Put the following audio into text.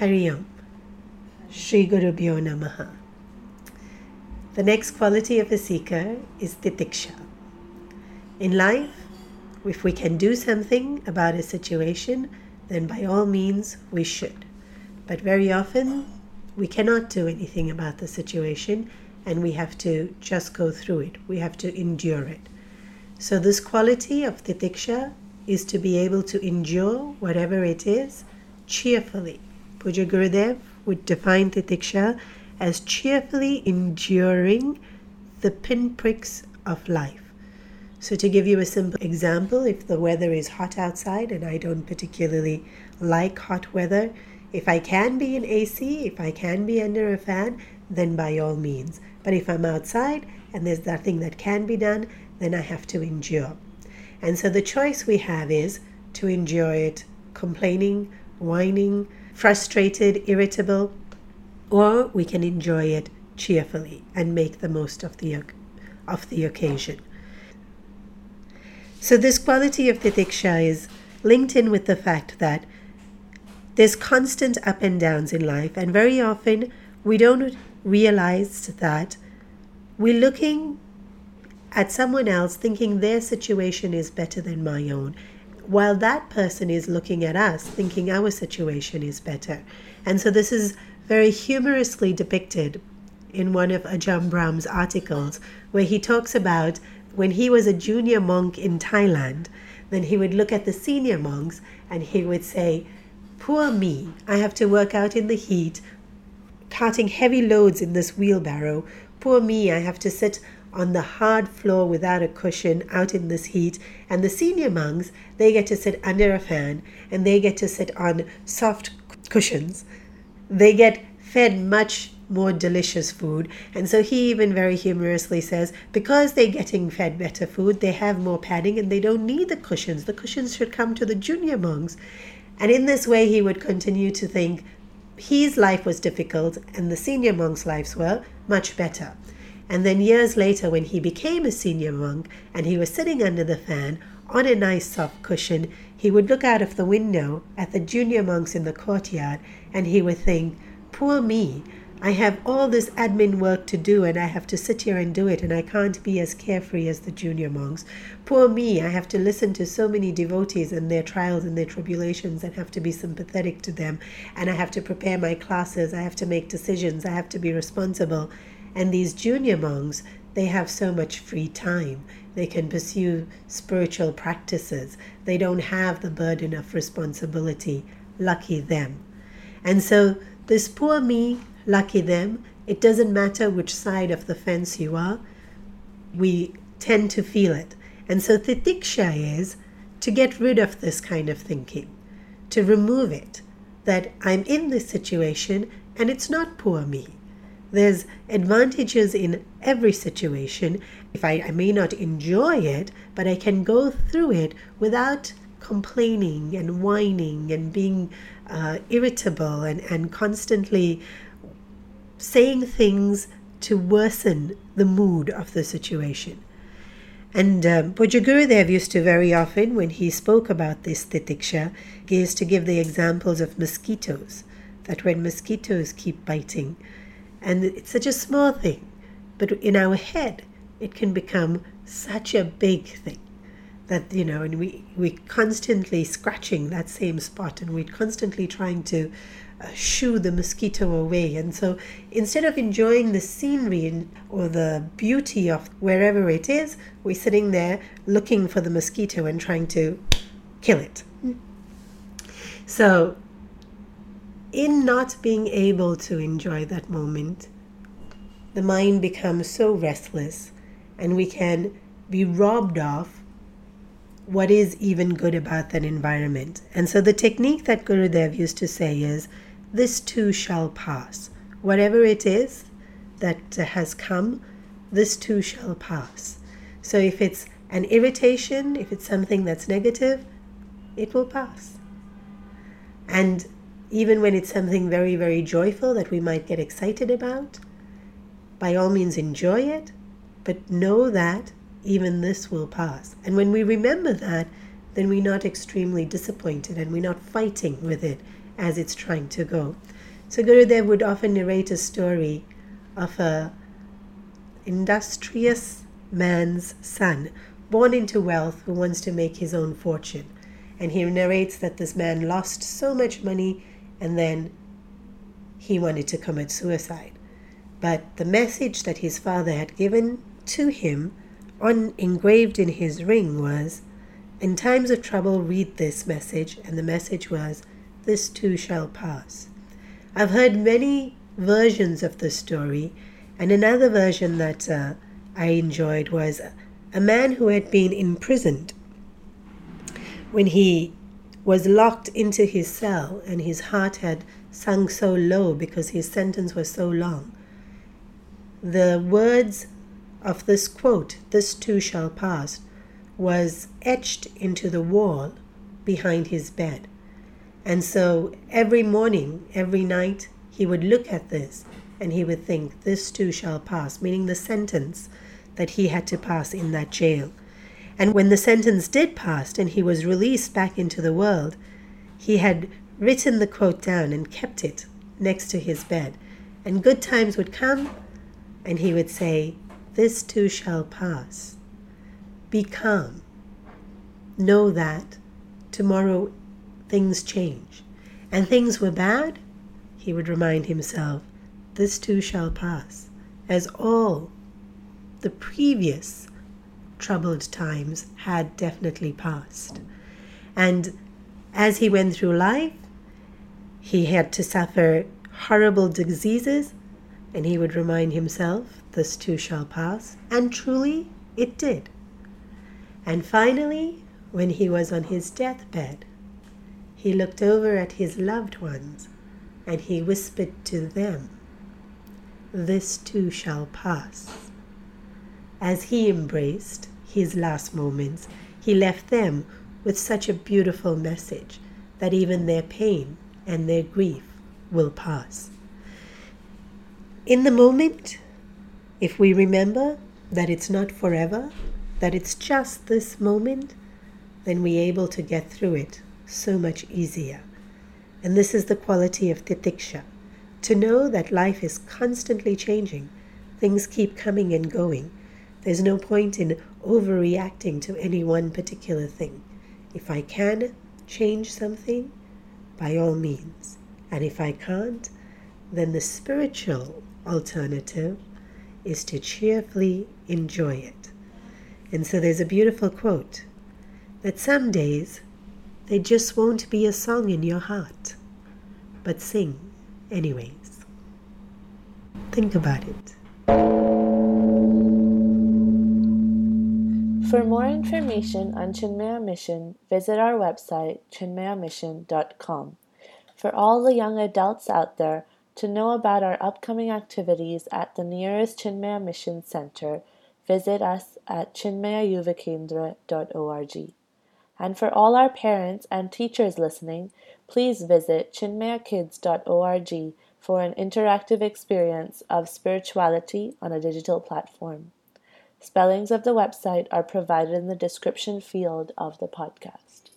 Hari Om. Shri Guru Bhyo Namaha. The next quality of a seeker is titiksha. In life, if we can do something about a situation, then by all means we should. But very often, we cannot do anything about the situation and we have to just go through it. We have to endure it. So, this quality of titiksha is to be able to endure whatever it is cheerfully. Pujya Gurudev would define titiksha as cheerfully enduring the pinpricks of life. So, to give you a simple example, if the weather is hot outside and I don't particularly like hot weather, if I can be in AC, if I can be under a fan, then by all means. But if I'm outside and there's nothing that can be done, then I have to endure. And so the choice we have is to endure it complaining, whining, frustrated, irritable, or we can enjoy it cheerfully and make the most of the, of the occasion. So, this quality of titiksha is linked in with the fact that there's constant up and downs in life, and very often we don't realize that we're looking at someone else thinking their situation is better than my own, while that person is looking at us thinking our situation is better. And so this is very humorously depicted in one of Ajahn Brahm's articles, where he talks about when he was a junior monk in Thailand, then he would look at the senior monks and he would say, Poor me, I have to work out in the heat, carting heavy loads in this wheelbarrow. Poor me, I have to sit on the hard floor without a cushion out in this heat. And the senior monks, they get to sit under a fan and they get to sit on soft cushions. They get fed much more delicious food. And so he even very humorously says, because they're getting fed better food, they have more padding and they don't need the cushions. The cushions should come to the junior monks. And in this way, he would continue to think his life was difficult and the senior monks' lives were much better. And then years later, when he became a senior monk and he was sitting under the fan on a nice soft cushion, he would look out of the window at the junior monks in the courtyard and he would think, Poor me, I have all this admin work to do and I have to sit here and do it and I can't be as carefree as the junior monks. Poor me, I have to listen to so many devotees and their trials and their tribulations and have to be sympathetic to them and I have to prepare my classes, I have to make decisions, I have to be responsible. And these junior monks, they have so much free time. They can pursue spiritual practices. They don't have the burden of responsibility. Lucky them. And so this poor me lucky them. It doesn't matter which side of the fence you are, we tend to feel it. And so titiksha is to get rid of this kind of thinking, to remove it, that I'm in this situation and it's not poor me. There's advantages in every situation. If I, I may not enjoy it, but I can go through it without complaining and whining and being uh, irritable and, and constantly saying things to worsen the mood of the situation. And um, Pujya Gurudev used to very often, when he spoke about this titiksha, he used to give the examples of mosquitoes, that when mosquitoes keep biting, and it's such a small thing, but in our head, it can become such a big thing that you know and we we're constantly scratching that same spot and we're constantly trying to uh, shoo the mosquito away. And so instead of enjoying the scenery or the beauty of wherever it is, we're sitting there looking for the mosquito and trying to kill it. So, in not being able to enjoy that moment, the mind becomes so restless and we can be robbed of what is even good about that environment. And so the technique that Gurudev used to say is this too shall pass. Whatever it is that has come, this too shall pass. So if it's an irritation, if it's something that's negative, it will pass. And even when it's something very, very joyful that we might get excited about, by all means enjoy it, but know that even this will pass. And when we remember that, then we're not extremely disappointed and we're not fighting with it as it's trying to go. So Gurudev would often narrate a story of a industrious man's son born into wealth who wants to make his own fortune. And he narrates that this man lost so much money and then he wanted to commit suicide. But the message that his father had given to him, on engraved in his ring, was In times of trouble, read this message. And the message was, This too shall pass. I've heard many versions of the story, and another version that uh, I enjoyed was a man who had been imprisoned when he was locked into his cell and his heart had sunk so low because his sentence was so long. The words of this quote, this too shall pass, was etched into the wall behind his bed. And so every morning, every night, he would look at this and he would think, This too shall pass, meaning the sentence that he had to pass in that jail. And when the sentence did pass and he was released back into the world, he had written the quote down and kept it next to his bed. And good times would come, and he would say, This too shall pass. Be calm. Know that tomorrow things change. And things were bad, he would remind himself, This too shall pass, as all the previous troubled times had definitely passed. And as he went through life, he had to suffer horrible diseases, and he would remind himself, This too shall pass. And truly, it did. And finally, when he was on his deathbed, he looked over at his loved ones and he whispered to them, This too shall pass. As he embraced his last moments, he left them with such a beautiful message that even their pain and their grief will pass. In the moment, if we remember that it's not forever, that it's just this moment, then we're able to get through it so much easier. And this is the quality of titiksha to know that life is constantly changing, things keep coming and going. There's no point in overreacting to any one particular thing. If I can change something, by all means. And if I can't, then the spiritual alternative is to cheerfully enjoy it. And so there's a beautiful quote that some days they just won't be a song in your heart, but sing anyways. Think about it. For more information on Chinmaya Mission, visit our website chinmayamission.com. For all the young adults out there, to know about our upcoming activities at the nearest Chinmaya Mission Center, visit us at chinmayayuvakendra.org. And for all our parents and teachers listening, please visit chinmayakids.org for an interactive experience of spirituality on a digital platform. Spellings of the website are provided in the description field of the podcast.